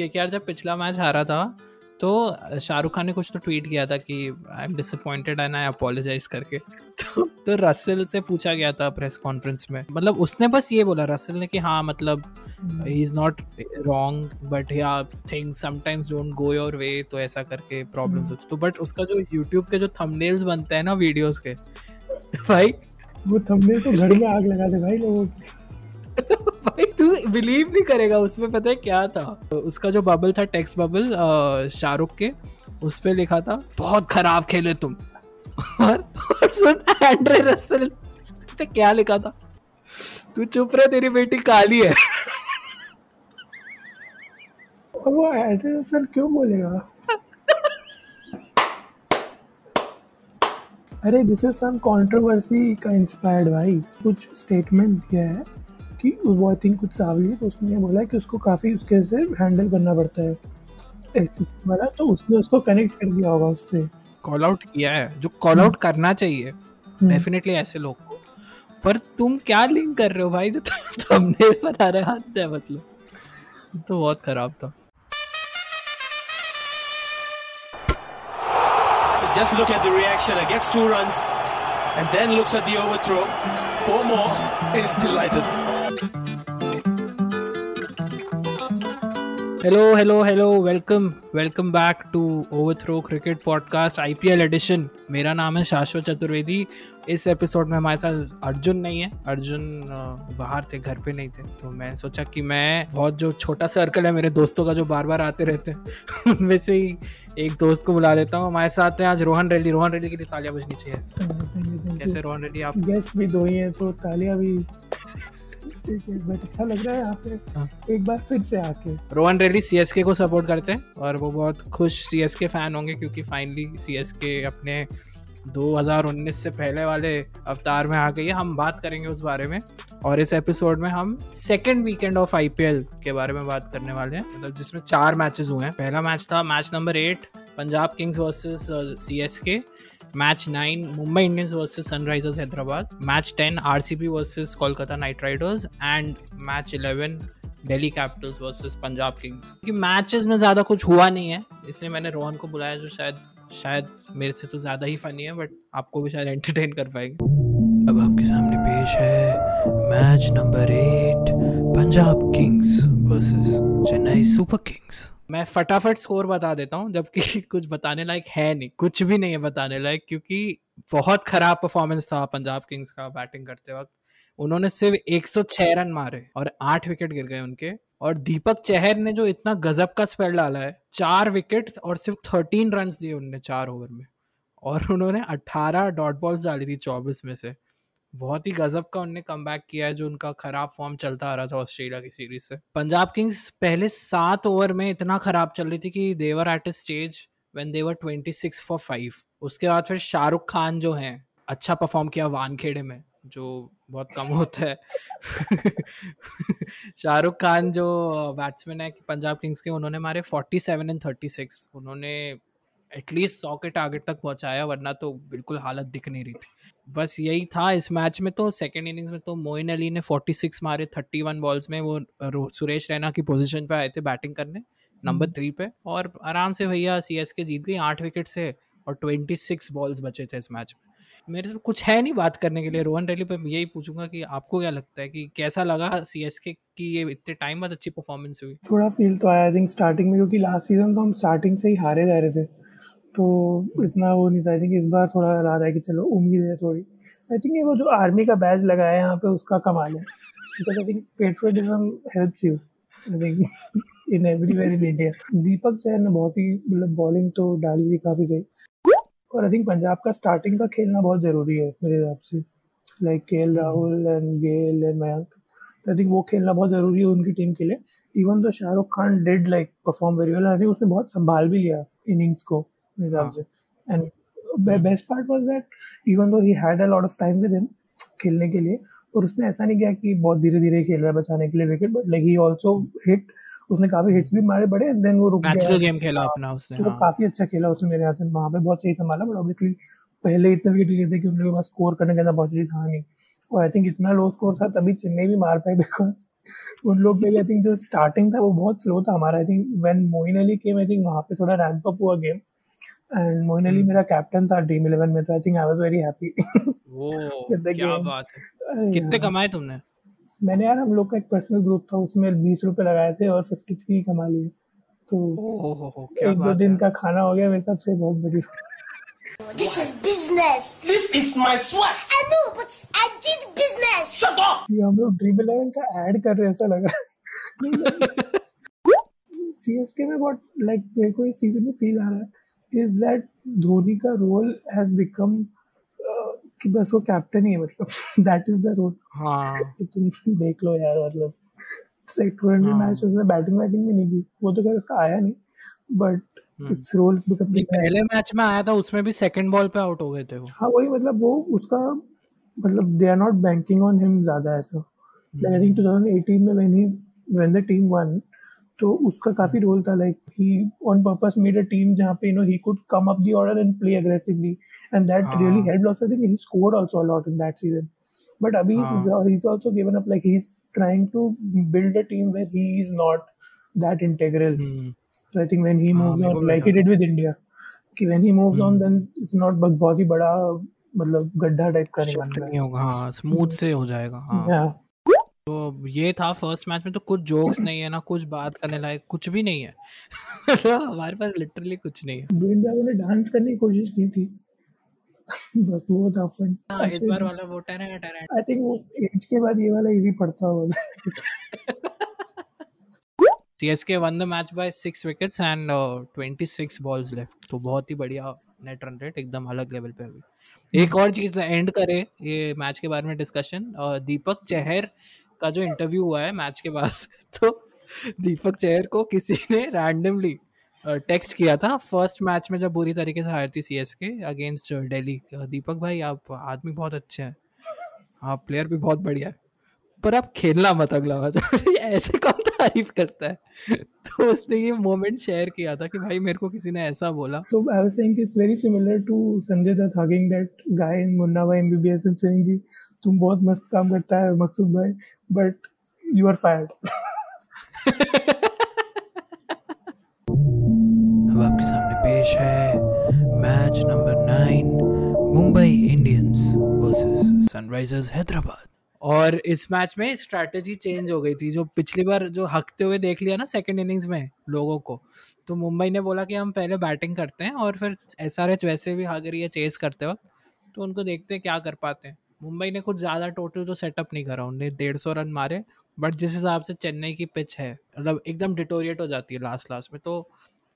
के जब पिछला मैच हारा था तो शाहरुख खान ने कुछ तो ट्वीट किया था कि I am disappointed and I apologise करके। तो तो रसल से पूछा गया था प्रेस कॉन्फ्रेंस में। मतलब उसने बस ये बोला रसल ने कि हाँ मतलब he is not wrong but या things sometimes don't go your way तो ऐसा करके प्रॉब्लम्स होती। तो बट उसका जो यूट्यूब के जो थंबनेल्स बनते हैं ना वीडियोस के भाई वो थंबनेल तो घर में आग लगा दे भाई लोगों की। भाई तू बिलीव नहीं करेगा उसमें पता है क्या था? उसका जो बबल था टेक्स्ट बबल शाहरुख के उस पर लिखा था बहुत खराब खेले तुम। और, और सुन एंड्रे रसल तो क्या लिखा था? तू चुप रहे तेरी बेटी काली है। और वो एंड्रे रसल क्यों बोलेगा? अरे दिस इज़ सम कंट्रोवर्सी का इंस्पायर्ड भाई। कुछ स्टेटमेंट दिया है? कि वो आई थिंक कुछ सावली तो उसने ये बोला कि उसको काफ़ी उसके से हैंडल करना पड़ता है वाला तो उसने उसको कनेक्ट कर दिया होगा उससे कॉल आउट किया है जो कॉल आउट करना चाहिए डेफिनेटली हम्म। ऐसे लोग को पर तुम क्या लिंक कर रहे हो भाई जो तुमने बता रहे हाथ है मतलब तो बहुत खराब था Just look at the reaction. It gets two runs and then looks at the overthrow. Four more. Is delighted. Hello hello hello welcome welcome back to Overthrow cricket podcast IPL edition मेरा नाम है शाश्वत चतुर्वेदी। इस episode में हमारे साथ अर्जुन नहीं है। अर्जुन बाहर थे घर पे नहीं थे। तो मैं सोचा कि मैं बहुत जो छोटा सर्कल है मेरे दोस्तों का जो बार बार आते रहते हैं उनमें से ही एक दोस्त को बुला लेता हूँ। हमारे साथ हैं आज रोहन रेड्डी। रोहन रेड्डी के लिए तालियाँ बजनी चाहिए। कैसे रोहन रेड्डी आप? गेस्ट भी दो ही है तो तालियाँ भी अच्छा लग रहा है यहाँ पे हाँ। एक बार फिर से आके। रोहन रेड्डी सीएसके को सपोर्ट करते हैं और वो बहुत खुश सीएसके फ़ैन होंगे क्योंकि फाइनली सीएसके अपने 2019 से पहले वाले अवतार में आ गई है। हम बात करेंगे उस बारे में और इस एपिसोड में हम सेकेंड वीकेंड ऑफ़ आईपीएल के बारे में बात करने वाले हैं। मतलब जिसमें चार मैचेस हुए हैं। पहला मैच था match number eight Punjab Kings versus C S K match nine Mumbai Indians versus Sunrisers Hyderabad match ten R C B versus Kolkata Knight Riders and match eleven Delhi Capitals versus Punjab Kings कि matches में ज़्यादा कुछ हुआ नहीं है, इसलिए मैंने रोहन को बुलाया, जो शायद शायद मेरे से तो ज़्यादा ही फनी है बट आपको भी शायद एंटरटेन कर पाएँगे। अब आपके सामने पेश है match number eight Punjab Kings versus Chennai Super Kings. मैं फटाफट स्कोर बता देता हूँ, जबकि कुछ बताने लायक है नहीं। कुछ भी नहीं है बताने लायक, क्योंकि बहुत खराब परफॉर्मेंस था पंजाब किंग्स का बैटिंग करते वक्त। उन्होंने सिर्फ़ 106 रन मारे और आठ विकेट गिर गए उनके। और दीपक चहर ने जो इतना गजब का स्पेल डाला है, चार विकेट और सिर्फ़ थर्टीन रन दिए उनने चार ओवर में। और उन्होंने अट्ठारह डॉट बॉल्स डाली थी चौबीस में से। बहुत ही गजब का उनने कम किया है, जो उनका खराब फॉर्म चलता आ रहा था ऑस्ट्रेलिया की सीरीज़ से। पंजाब किंग्स पहले सात ओवर में इतना खराब चल रही थी कि they were at a stage when they were twenty six for five उसके बाद फिर शाहरुख खान जो है अच्छा परफॉर्म किया वानखेड़े में, जो बहुत कम होता है। शाहरुख खान जो बैट्समैन है पंजाब किंग्स के, उन्होंने मारे 47 एंड 36 उन्होंने एटलीस्ट सौ के टारगेट तक पहुँचाया, वरना तो बिल्कुल हालत दिख नहीं रही थी। बस यही था इस मैच में तो। सेकेंड इनिंग्स में तो मोइन अली ने 46 मारे 31 बॉल्स में। वो सुरेश रैना की पोजीशन पे आए थे बैटिंग करने नंबर थ्री पे। और आराम से भैया सी एस के जीत गई आठ विकेट से और ट्वेंटी सिक्स बॉल्स बचे थे इस मैच में। मेरे से कुछ है नहीं बात करने के लिए। रोहन रैली पे यही पूछूँगा कि आपको क्या लगता है कि कैसा लगा सी एस के की ये इतने टाइम बाद अच्छी परफॉर्मेंस हुई? थोड़ा फील तो आया आई थिंक स्टार्टिंग में क्योंकि लास्ट सीज़न तो हम स्टार्टिंग से ही हारे जा रहे थे। तो इतना वो नहीं था। आई थिंक इस बार थोड़ा आ रहा है कि चलो, उम्मीद है थोड़ी। आई थिंक वो जो आर्मी का बैच लगाया है यहाँ पे, उसका कमाल है। Because I think patriotism helps you I think in everywhere in India Deepak Chahar ने बहुत ही मतलब बॉलिंग तो डाली थी काफ़ी सही। और आई थिंक पंजाब का स्टार्टिंग का खेलना बहुत ज़रूरी है, मेरे हिसाब से। Like K L Rahul and Gayle and Mayank I think वो खेलना बहुत ज़रूरी है उनकी टीम के लिए। Even though Shahrukh Khan did like perform very well I think उसने बहुत संभाल भी लिया इनिंग्स को। मेरे हिसाब से and best part was that even though he had a lot of time with him खेलने के लिए और उसने ऐसा नहीं किया कि बहुत धीरे धीरे खेल रहा है बचाने के लिए wicket but like he also hit उसने काफ़ी हिट्स भी मारे बड़े एंड देन वो रुक गया। गेम खेला अपना उसने तो हाँ. काफ़ी अच्छा खेला उसने मेरे हाथ से वहाँ पे बहुत सही संभाला बट ऑब्वियसली पहले इतने विकेट लिए थे कि उनके पास स्कोर करने का अपॉर्चुनिटी था नहीं। और आई थिंक इतना लो स्कोर था तभी चेन्नई भी मार पाई बिकॉज़ उन लोग में आई थिंक जो स्टार्टिंग था वो बहुत स्लो था हमारा। I think when Moin Ali came I think वहाँ पे थोड़ा रैंप अप हुआ गेम एंड मोइन अली मेरा कैप्टन था ड्रीम इलेवन में तो I think I was very happy वो क्या बात है। कितने कमाए तुमने? मैंने यार हम लोग का एक पर्सनल ग्रुप था उसमें बीस रुपए लगाए थे और फिफ्टी थ्री कमा लिए। तो एक दो दिन का खाना हो गया मेरे तरफ़ से बहुत बड़ी This is business. This is my sweat. I know, but I did business. Shut up. हम लोग ड्रीम इलेवन का ऐड कर रहे ऐसा लग रहा सी एस के में बहुत लाइक मेरे को इस सीज़न में फील आ रहा है। इज़ दैट धोनी का रोल हैज़ बिकम कि बस वो कैप्टन ही है मतलब दैट इज़ द रोल हाँ। तुम देख लो यार मतलब ट्वेंटी मैच उसने बैटिंग बैटिंग भी नहीं की। वो तो खैर उसका आया नहीं बट इट्स रोल्स बिकम पहले मैच में आया था उसमें भी सेकंड बॉल पे आउट हो गए थे वो। हाँ वही मतलब वो उसका मतलब they are not banking on him ज़्यादा ऐसा। लाइक आई थिंक 2018 में when he when the team won तो उसका काफ़ी रोल था like he on purpose made a team जहाँ पे you know he could come up the order and play aggressively and that really helped also I think he scored also a lot in that season but अभी he is also given up like he is to build a team where he is not that integral. Hmm. So I think when he moves on, like he did with India, कि he moves hmm. on, then it's not बहुत ही बड़ा मतलब गड्ढा type का नहीं होगा हाँ स्मूथ से हो जाएगा हाँ. तो ये था फ़र्स्ट मैच में तो कुछ जोक्स नहीं है ना कुछ बात करने लायक कुछ भी नहीं है। हमारे पास लिटरली कुछ नहीं है। ब्रेन ने डांस करने की कोशिश की थी। बस वो था फन हाँ, इस बार वाला वो टेरा टेरा। आई थिंक वो एज के बाद ये वाला इजी पड़ता होगा। CSK won the match by six wickets and uh, 26 balls left तो बहुत ही बढ़िया नेट रन रेट एकदम अलग लेवल पे अभी एक और चीज़ एंड करे ये मैच के बारे में डिस्कशन दीपक चहर का जो इंटरव्यू हुआ है मैच के बाद तो दीपक चेयर को किसी ने रैंडमली टेक्स्ट किया था। फ़र्स्ट मैच में जब बुरी तरीके से हारती C S K against Delhi Deepak भाई, आप आदमी बहुत अच्छे हैं। आप प्लेयर भी बहुत बढ़िया है। पर आप खेलना मत अगला मैच ऐसे कौन तारीफ़ करता है। तो उसने ये मोमेंट शेयर किया था कि भाई मेरे को किसी ने ऐसा बोला। तो I was saying it's very similar to Sanjay Dutt hugging that guy in Munna Bhai MBBS and saying कि तुम बहुत मस्त काम करता है मकसूद भाई बट यू आर फायर्ड अब आपके सामने पेश है match number nine Mumbai Indians versus Sunrisers Hyderabad. और इस मैच में स्ट्रैटेजी चेंज हो गई थी, जो पिछली बार जो हकते हुए देख लिया ना सेकंड इनिंग्स में लोगों को तो मुंबई ने बोला कि हम पहले बैटिंग करते हैं और फिर एस आर एच वैसे भी अगर ये चेस करते वक्त तो उनको देखते हैं क्या कर पाते हैं। मुंबई ने कुछ ज़्यादा टोटल तो सेटअप नहीं करा उन्हें डेढ़ सौ रन मारे बट जिस हिसाब से चेन्नई की पिच है मतलब एकदम डिटोरिएट हो जाती है लास्ट लास्ट में तो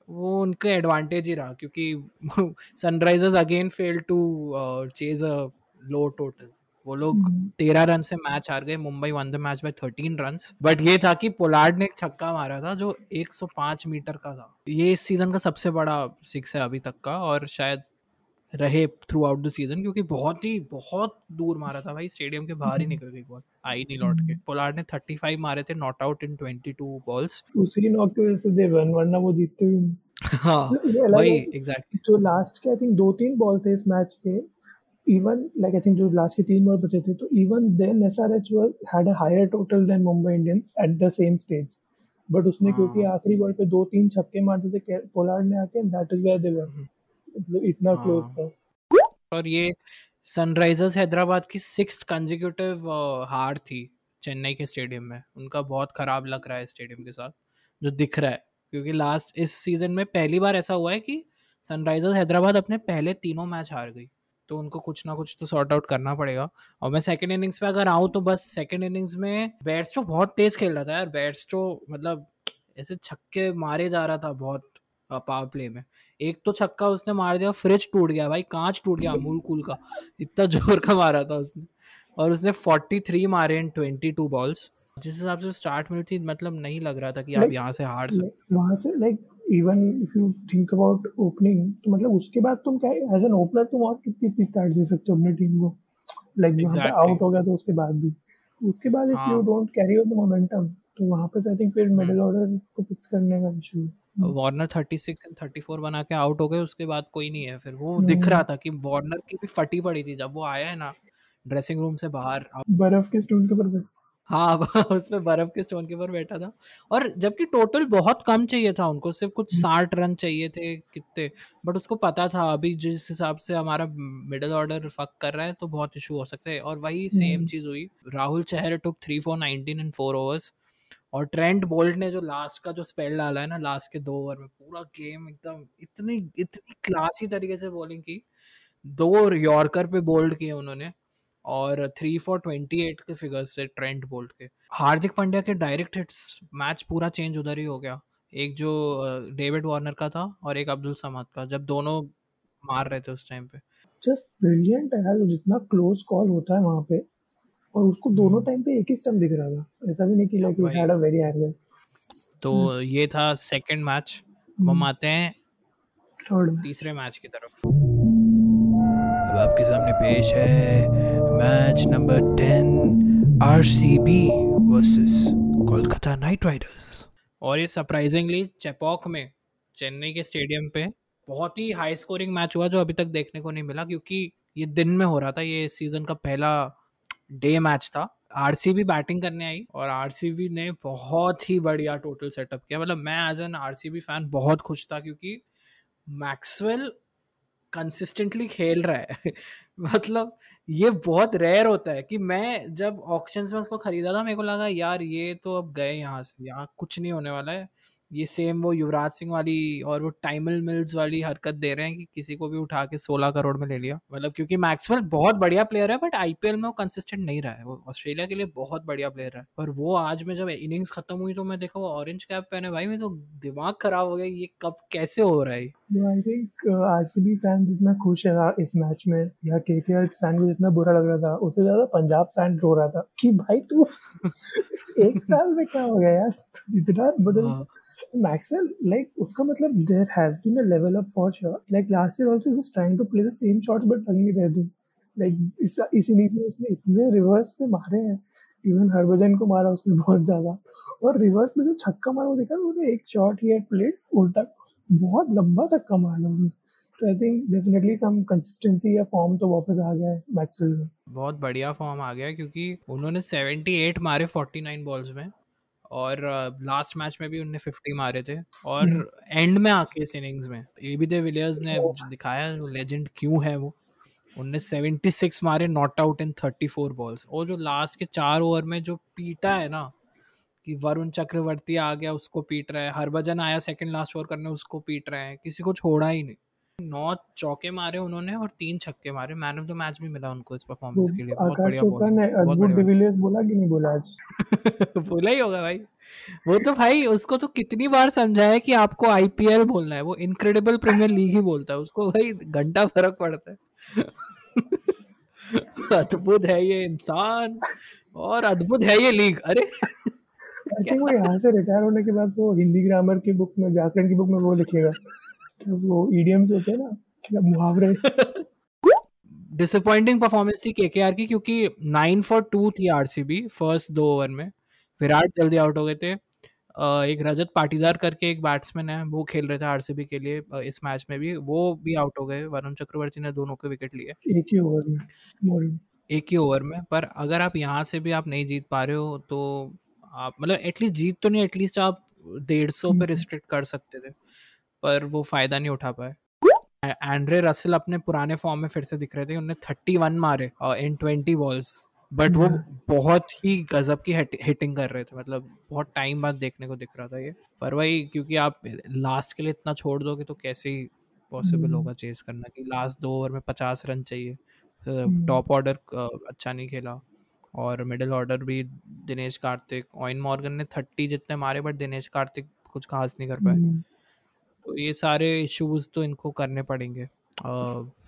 वो उनके एडवांटेज ही रहा, क्योंकि Sunrisers again fail to chase a low total वो लोग हम्म। तेरह रन से मैच हार गए Mumbai won the match by thirteen run but ये था कि पोलार्ड ने एक छक्का मारा था जो 105 मीटर का था। ये इस सीज़न का सबसे बड़ा सिक्स है अभी तक का और शायद रहे थ्रू आउट द सीज़न क्योंकि बहुत ही बहुत दूर मारा था भाई। स्टेडियम के बाहर ही निकल गई बॉल आई नहीं लौट के। पोलार्ड ने 35 मारे थे नॉट आउट इन 22 बॉल्स उसी नॉक की वजह से दे वन वरना वो जीतते भी। हाँ वही एग्जैक्टली जो लास्ट के आई थिंक दो तीन बॉल थे इस मैच के। इवन लाइक आई थिंक जो लास्ट के तीन बॉल बचे थे तो even then SRH had a higher total than Mumbai Indians at the same stage but उसने हाँ. क्योंकि आखिरी बॉल पे दो तीन छक्के मारते थे पोलार्ड ने आके that is where they were मतलब इतना क्लोज हाँ। था। और ये सनराइजर्स हैदराबाद की सिक्स कंसेक्यूटिव हार थी चेन्नई के स्टेडियम में। उनका बहुत खराब लग रहा है स्टेडियम के साथ जो दिख रहा है। क्योंकि लास्ट इस सीज़न में पहली बार ऐसा हुआ है कि सनराइजर्स हैदराबाद अपने पहले तीनों मैच हार गई। तो उनको कुछ ना कुछ तो सॉर्ट आउट करना पड़ेगा। और मैं सेकंड इनिंग्स पे अगर आऊँ तो बस सेकंड इनिंग्स में बैट्सटो बहुत तेज खेल रहा था यार। बैट्सटो मतलब ऐसे छक्के मारे जा रहा था बहुत पावर प्ले में। एक तो छक्का उसने मार दिया फ्रिज टूट गया भाई कांच टूट गया अमूल कूल का। इतना ज़ोर का मारा था उसने। और उसने 43 मारे इन 22 बॉल्स जिस हिसाब से स्टार्ट मिली थी मतलब नहीं लग रहा था कि like, आप यहाँ से हार सकते। वहाँ से like even if you think about opening तो मतलब उसके बाद तुम क्या एज एन ओपनर तुम और कितनी इतनी स्टार्ट दे सकते हो अपनी टीम को? Like like, exactly. आउट हो गया तो उसके बाद भी। उसके बाद if you don't carry on the momentum तो वहाँ पे तो आई थिंक फिर मिडिल ऑर्डर को फिक्स करने का इशू वार्नर 36 एंड 34 बना के आउट हो गए उसके बाद कोई नहीं है फिर। वो दिख रहा था कि वार्नर की भी फटी पड़ी थी जब वो आया है ना ड्रेसिंग रूम से बाहर। बर्फ़ के स्टूल के ऊपर हाँ उस पे बर्फ़ के स्टोन के ऊपर बैठा था। और जबकि टोटल बहुत कम चाहिए था उनको सिर्फ़ कुछ साठ रन चाहिए थे कितने। बट उसको पता था अभी जिस हिसाब से हमारा मिडल ऑर्डर फक कर रहा है तो बहुत इशू हो सकते हैं। और वही सेम चीज़ हुई। Rahul Chahar took three for nineteen in four overs और ट्रेंट बोल्ट ने जो लास्ट का जो स्पेल डाला है ना लास्ट के दो ओवर में पूरा गेम एकदम इतनी इतनी क्लासी तरीके से बॉलिंग की। दो यॉर्कर पे बोल्ड किए उन्होंने। और थ्री फॉर ट्वेंटी एट के फिगर्स से ट्रेंट बोल्ट के। हार्दिक पांड्या के डायरेक्ट हिट्स मैच पूरा चेंज उधर ही हो गया। एक जो डेविड वार्नर का था और एक अब्दुल समाद का जब दोनों मार रहे थे उस टाइम पे। जस्ट ब्रिलियंट है जितना क्लोज कॉल होता है वहाँ पे और उसको दोनों टाइम पे एक ही स्टंप दिख रहा था। ऐसा भी नहीं कि like had a very angle तो ये था सेकंड मैच हम आते हैं थर्ड तीसरे मैच की तरफ़। अब आपके सामने पेश है match number ten R C B versus Kolkata Knight Riders. और ये सरप्राइजिंगली चेपॉक में, चेन्नई के स्टेडियम पे बहुत ही हाई स्कोरिंग मैच हुआ जो अभी तक देखने को नहीं मिला क्योंकि ये दिन में हो रहा था, ये सीज़न का पहला डे मैच था। आरसीबी बैटिंग करने आई और आरसीबी ने बहुत ही बढ़िया टोटल सेटअप किया। मतलब मैं एज एन आरसीबी फ़ैन बहुत खुश था क्योंकि मैक्सवेल कंसिस्टेंटली खेल रहा है। मतलब ये बहुत रेयर होता है कि मैं जब ऑक्शन में उसको खरीदा था, मेरे को लगा, यार, ये तो अब गए यहाँ से, यहाँ कुछ नहीं होने वाला है। ये सेम वो युवराज सिंह वाली और वो टाइमल मिल्स वाली हरकत दे रहे हैं कि किसी को भी उठा के 16 करोड़ में ले लिया। मतलब क्योंकि मैक्सवेल बहुत बढ़िया प्लेयर है बट आईपीएल में वो कंसिस्टेंट नहीं रहा है। वो ऑस्ट्रेलिया के लिए बहुत बढ़िया प्लेयर है। पर वो आज में जब इनिंग्स खत्म हुई तो मैं देखा वो ऑरेंज कैप पहने भाई मैं तो दिमाग खराब हो गया ये कब कैसे हो रहा है? आई थिंक आरसीबी फ़ैन जितना खुश है इस मैच में या केकेआर फ़ैन को जितना बुरा लग रहा था उससे ज़्यादा पंजाब फ़ैन रो रहा था कि भाई तू एक साल में क्या हो गया यार? इतना बदल हाँ। Maxwell, like उसका मतलब there has been a level up for sure. Like last year also he was trying to play the same shots but लग नहीं रहे थे. Like इस इस इनिंग्स में उसने इतने रिवर्स में मारे हैं। इवन हरभजन को मारा उसने बहुत ज़्यादा। और रिवर्स में जो छक्का मारा वो देखा उसने एक शॉट ही हैड प्लेड उल्टा बहुत लंबा छक्का मारा उसने। तो I think definitely some consistency या फॉर्म तो वापस आ गया है मैक्सवेल में। बहुत बढ़िया फॉर्म आ गया क्योंकि उन्होंने 78 मारे 49 बॉल्स में। और लास्ट मैच में भी उनने फिफ्टी मारे थे और एंड हम्म। में आके इस इनिंग्स में ए बी दे विलियर्स ने दिखाया वो लेजेंड क्यों है वो? उनने सेवेंटी सिक्स मारे not out in thirty four balls और जो लास्ट के चार ओवर में जो पीटा है ना कि वरुण चक्रवर्ती आ गया उसको पीट रहा है हरभजन आया सेकंड लास्ट ओवर करने उसको पीट रहे हैं किसी को छोड़ा ही नहीं। नौ चौके मारे उन्होंने और तीन छक्के मारे। मैन ऑफ़ द मैच भी मिला उनको इस परफॉर्मेंस तो के लिए। बहुत बढ़िया चोपड़ा ने अद्भुत डिविलियर्स बोला कि नहीं बोला आज? बोला ही होगा भाई। वो तो भाई उसको तो कितनी बार समझाया कि आपको आईपीएल बोलना है। वो इनक्रेडिबल प्रीमियर लीग ही बोलता है। उसको भाई घंटा फ़र्क पड़ता है। अद्भुत है ये इंसान। और अद्भुत है ये लीग। अरे आई थिंक वो यहाँ से रिटायर होने के बाद वो हिंदी ग्रामर की बुक में व्याकरण की बुक में वो लिखेगा। वो ईडीएम्स होते हैं ना क्या मुहावरे? डिसअपॉइंटिंग परफॉर्मेंस थी केकेआर की क्योंकि नाइन फॉर टू थी आरसीबी फ़र्स्ट दो ओवर में। विराट जल्दी आउट हो गए थे। एक रजत पाटीदार करके एक बैट्समैन है वो खेल रहे थे आरसीबी के लिए इस मैच में भी। वो भी आउट हो गए। वरुण चक्रवर्ती ने दोनों के विकेट लिए। एक ही ओवर में एक ही ओवर में। पर अगर आप यहाँ से भी आप नहीं जीत पा रहे हो तो आप मतलब एटलीस्ट जीत तो नहीं एटलीस्ट आप डेढ़ सौ पे रिस्ट्रिक्ट हम्म। कर सकते थे। पर वो फ़ायदा नहीं उठा पाए एंड्रे रसल अपने पुराने फॉर्म में फिर से दिख रहे थे उन्हें थर्टी वन मारे इन ट्वेंटी बॉल्स बट वो बहुत ही गजब की हिटिंग कर रहे थे मतलब बहुत टाइम बाद देखने को दिख रहा था ये पर वही, क्योंकि आप लास्ट के लिए इतना छोड़ दोगे तो कैसे पॉसिबल। होगा चेस करना कि लास्ट दो ओवर में पचास रन चाहिए टॉप ऑर्डर अच्छा नहीं खेला और मिडिल ऑर्डर भी दिनेश कार्तिक ऑइन मॉर्गन ने थर्टी जितने मारे बट दिनेश कार्तिक कुछ खास नहीं कर पाए। तो ये सारे इश्यूज़ तो इनको करने पड़ेंगे।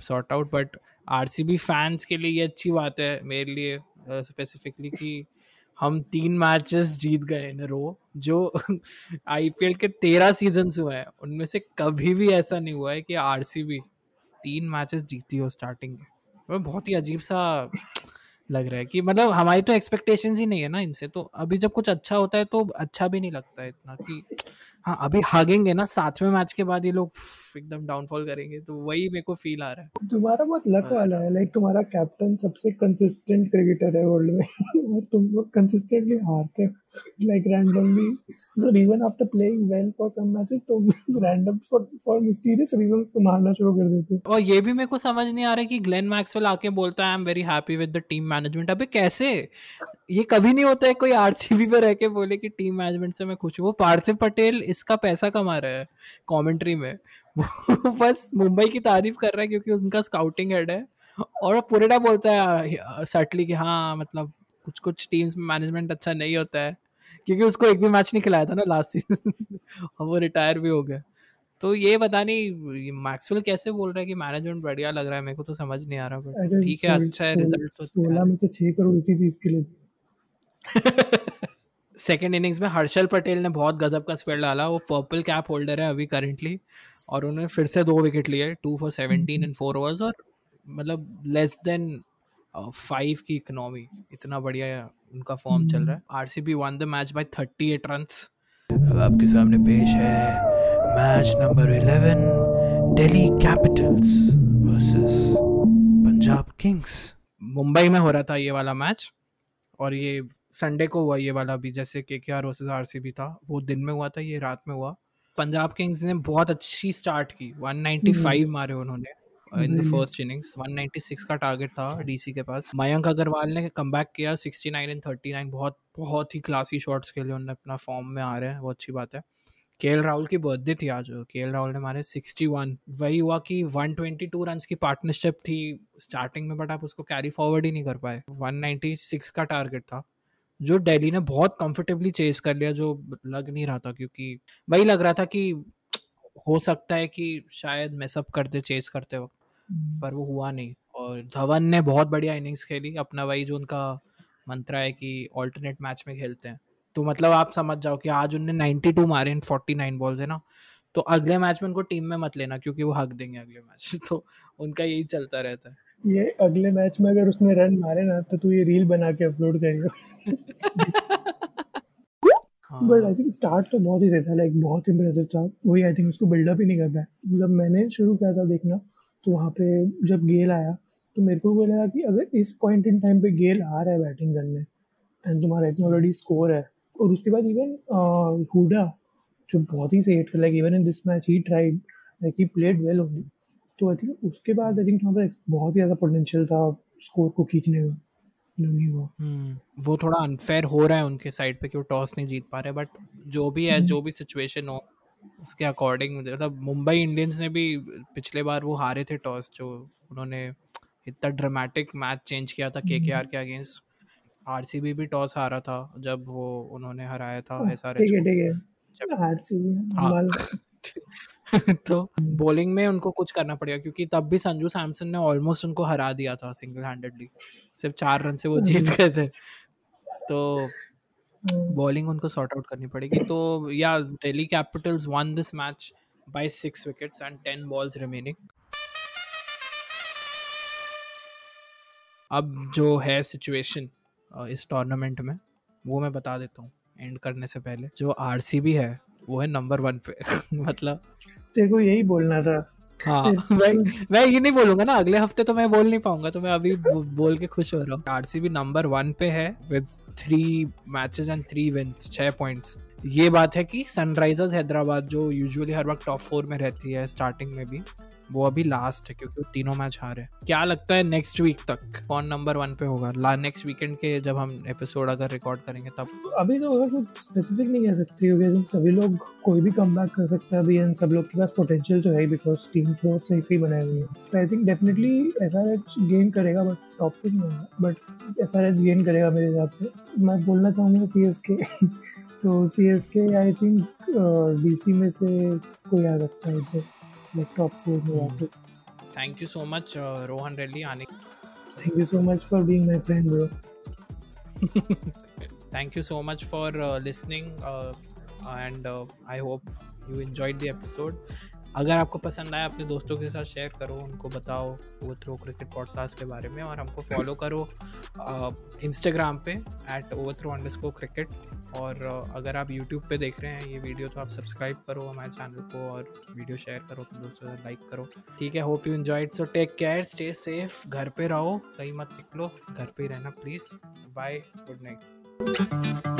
Sort out but RCB fans के लिए ये अच्छी बात है मेरे लिए स्पेसिफिकली uh, कि हम तीन मैचेस जीत गए इन रो जो आईपीएल के तेरह सीज़न हुए हैं। उनमें से कभी भी ऐसा नहीं हुआ है कि आरसीबी तीन मैचेस जीती हो स्टार्टिंग में। बहुत ही अजीब सा लग रहा है कि मतलब हमारी तो एक्सपेक्टेशंस ही नहीं है ना इनसे तो अभी जब कुछ अच्छा होता है तो अच्छा भी नहीं लगता है इतना कि हाँ अभी हागेंगे ना सातवें मैच के बाद ये लोग एकदम डाउनफॉल करेंगे तो वही मेरे को फील आ रहा है। तुम्हारा बहुत लक वाला है लाइक तुम्हारा कैप्टन सबसे कंसिस्टेंट क्रिकेटर है वर्ल्ड में। और तुम लोग कंसिस्टेंटली हारते हो। लाइक रैंडमली मतलब even after playing well for some matches तुम random for for mysterious reasons तुम हारना शुरू कर देते हो। और ये भी मेरे को समझ नहीं आ रहा कि ग्लेन मैक्सवेल आके बोलता है I am very happy with the team management अबे कैसे? ये कभी नहीं होता है कोई आरसीबी पे रह के बोले कि टीम मैनेजमेंट से मैं खुश हूँ। वो पार्थिव पटेल इसका पैसा कमा रहा है कमेंट्री में। वो बस मुंबई की तारीफ़ कर रहा है क्योंकि उनका स्काउटिंग हेड है और पुरेडा बोलता है सटली कि हाँ मतलब कुछ कुछ टीम्स में मैनेजमेंट अच्छा नहीं होता है। क्योंकि उसको एक भी मैच नहीं खिलाया था ना लास्ट सीज़न और वो रिटायर भी हो गया तो ये पता नहीं मैक्सवेल कैसे बोल रहा है कि मैनेजमेंट बढ़िया लग रहा है मेरे को तो समझ नहीं आ रहा ठीक है अच्छा है रिज़ल्ट सोलह में से छह करोड़ इसी चीज़ के लिए। सेकेंड इनिंग्स में हर्षल पटेल ने बहुत गजब का स्पेल डाला। वो पर्पल कैप होल्डर है अभी करेंटली और उन्होंने फिर से दो विकेट लिए two for seventeen in four overs और मतलब लेस देन फाइव की इकोनॉमी इतना बढ़िया उनका फॉर्म चल रहा है। R C B won the match by thirty eight run अब आपके सामने पेश है match number eleven Delhi Capitals versus Punjab Kings Mumbai में हो रहा था ये वाला मैच और ये संडे को हुआ ये वाला भी जैसे K K R versus R C B था वो दिन में हुआ था ये रात में हुआ। पंजाब किंग्स ने बहुत अच्छी स्टार्ट की 195 हम्म। मारे उन्होंने इन द फ़र्स्ट इनिंग्स 196 का टारगेट था डीसी के पास। मयंक अग्रवाल ने कम बैक किया 69 एंड 39 बहुत बहुत ही क्लासी शॉट्स के लिए उन्होंने अपना फॉर्म में आ रहे हैं वो अच्छी बात है। के राहुल की बर्थडे थी आज के राहुल ने मारे 61 वही हुआ कि 122 रन की पार्टनरशिप थी स्टार्टिंग में बट आप उसको कैरी फॉरवर्ड ही नहीं कर पाए। 196 का टारगेट था। जो दिल्ली ने बहुत कंफर्टेबली चेस कर लिया जो लग नहीं रहा था क्योंकि वही लग रहा था कि हो सकता है कि शायद मैसअप करते चेस करते वक्त हम्म। पर वो हुआ नहीं। और धवन ने बहुत बढ़िया इनिंग्स खेली अपना वही जो उनका मंत्र है कि ऑल्टरनेट मैच में खेलते हैं। तो मतलब आप समझ जाओ कि आज उनने 92 मारे इन 49 बॉल्स है ना? तो अगले मैच में उनको टीम में मत लेना क्योंकि वो हक देंगे अगले मैच तो उनका यही चलता रहता है। ये अगले मैच में अगर उसने रन मारे ना तो तू ये रील बना के अपलोड करियो बट आई थिंक स्टार्ट तो बहुत ही सही था लाइक बहुत इम्प्रेसिव था। वही आई थिंक उसको बिल्डअप ही नहीं करता है। मतलब मैंने शुरू किया था देखना तो वहाँ पे जब गेल आया तो मेरे को वो लगा कि अगर इस पॉइंट इन टाइम पे गेल आ रहा है बैटिंग करने एंड तुम्हारा इतना ऑलरेडी स्कोर है और उसके बाद इवन हुडा जो बहुत ही सही हिट कर like even in this match he tried like he played well only तो आई थिंक उसके बाद आई थिंक वहाँ पे बहुत ही ज़्यादा पोटेंशियल था स्कोर को खींचने में नहीं हुआ। हम्म, वो थोड़ा अनफेयर हो रहा है उनके साइड पे कि वो टॉस नहीं जीत पा रहे बट जो भी है जो भी सिचुएशन हो उसके अकॉर्डिंग मतलब मुंबई इंडियंस ने भी पिछले बार वो हारे थे टॉस जो उन्होंने इतना ड्रामेटिक मैच चेंज किया था के के आर के अगेंस्ट आरसीबी भी टॉस हारा था जब वो उन्होंने हराया था एस आर ठीक तो बॉलिंग में उनको कुछ करना पड़ेगा क्योंकि तब भी संजू सैमसन ने ऑलमोस्ट उनको हरा दिया था सिंगल हैंडेडली सिर्फ़ चार रन से वो जीत गए थे। तो बॉलिंग उनको सॉर्ट आउट करनी पड़ेगी। तो या Delhi Capitals won this match by six wickets and ten balls remaining अब जो है सिचुएशन इस टूर्नामेंट में वो मैं बता देता हूँ एंड करने से पहले। जो आरसीबी है वो है नंबर वन पे। मतलब तेरे को यही बोलना था। हाँ। मैं मैं ये नहीं बोलूँगा ना अगले हफ़्ते तो मैं बोल नहीं पाऊँगा तो मैं अभी बोल के खुश हो रहा हूँ। आरसीबी नंबर वन पे है with three matches and three win छह पॉइंट्स ये बात है कि सनराइजर्स हैदराबाद जो यूजुअली हर वक्त टॉप फोर में रहती है स्टार्टिंग में भी वो अभी लास्ट है, क्योंकि वो तीनों मैच हारे क्या लगता है नेक्स्ट वीक तक कौन नंबर वन पे होगा? नेक्स्ट वीकेंड के जब हम एपिसोड अगर रिकॉर्ड करेंगे तब। अभी तो अगर कुछ स्पेसिफिक नहीं कह सकते, क्योंकि सभी लोग कोई भी कम कर सकता है अभी सब लोग के पास पोटेंशियल तो है बिकॉज़ टीम बहुत सही सही बनाई हुई है। तो I think definitely S R H gain करेगा बट टॉप पे नहीं होगा। But S R H gain करेगा मेरे हिसाब से। मैं बोलना चाहूँगा सी एस के तो सी एस के आई थिंक डी सी में से कोई आ सकता है Thank you so much, uh, Rohan Reddy. Anik. Thank you so much for being my friend, bro. Thank you so much for uh, listening, uh, and uh, I hope you enjoyed the episode. अगर आपको पसंद आया, अपने दोस्तों के साथ share करो, उनको बताओ, वो थ्रो क्रिकेट पॉडकास्ट के बारे में, और हमको फॉलो करो इंस्टाग्राम पे at over throw underscore cricket और अगर आप यूट्यूब पे देख रहे हैं ये वीडियो तो आप सब्सक्राइब करो हमारे चैनल को और वीडियो शेयर करो, अपने दोस्तों से लाइक करो. ठीक है hope you enjoy so take care stay safe घर पे रहो, कहीं मत निकलो, घर पे ही रहना प्लीज़ बाय गुड नाइट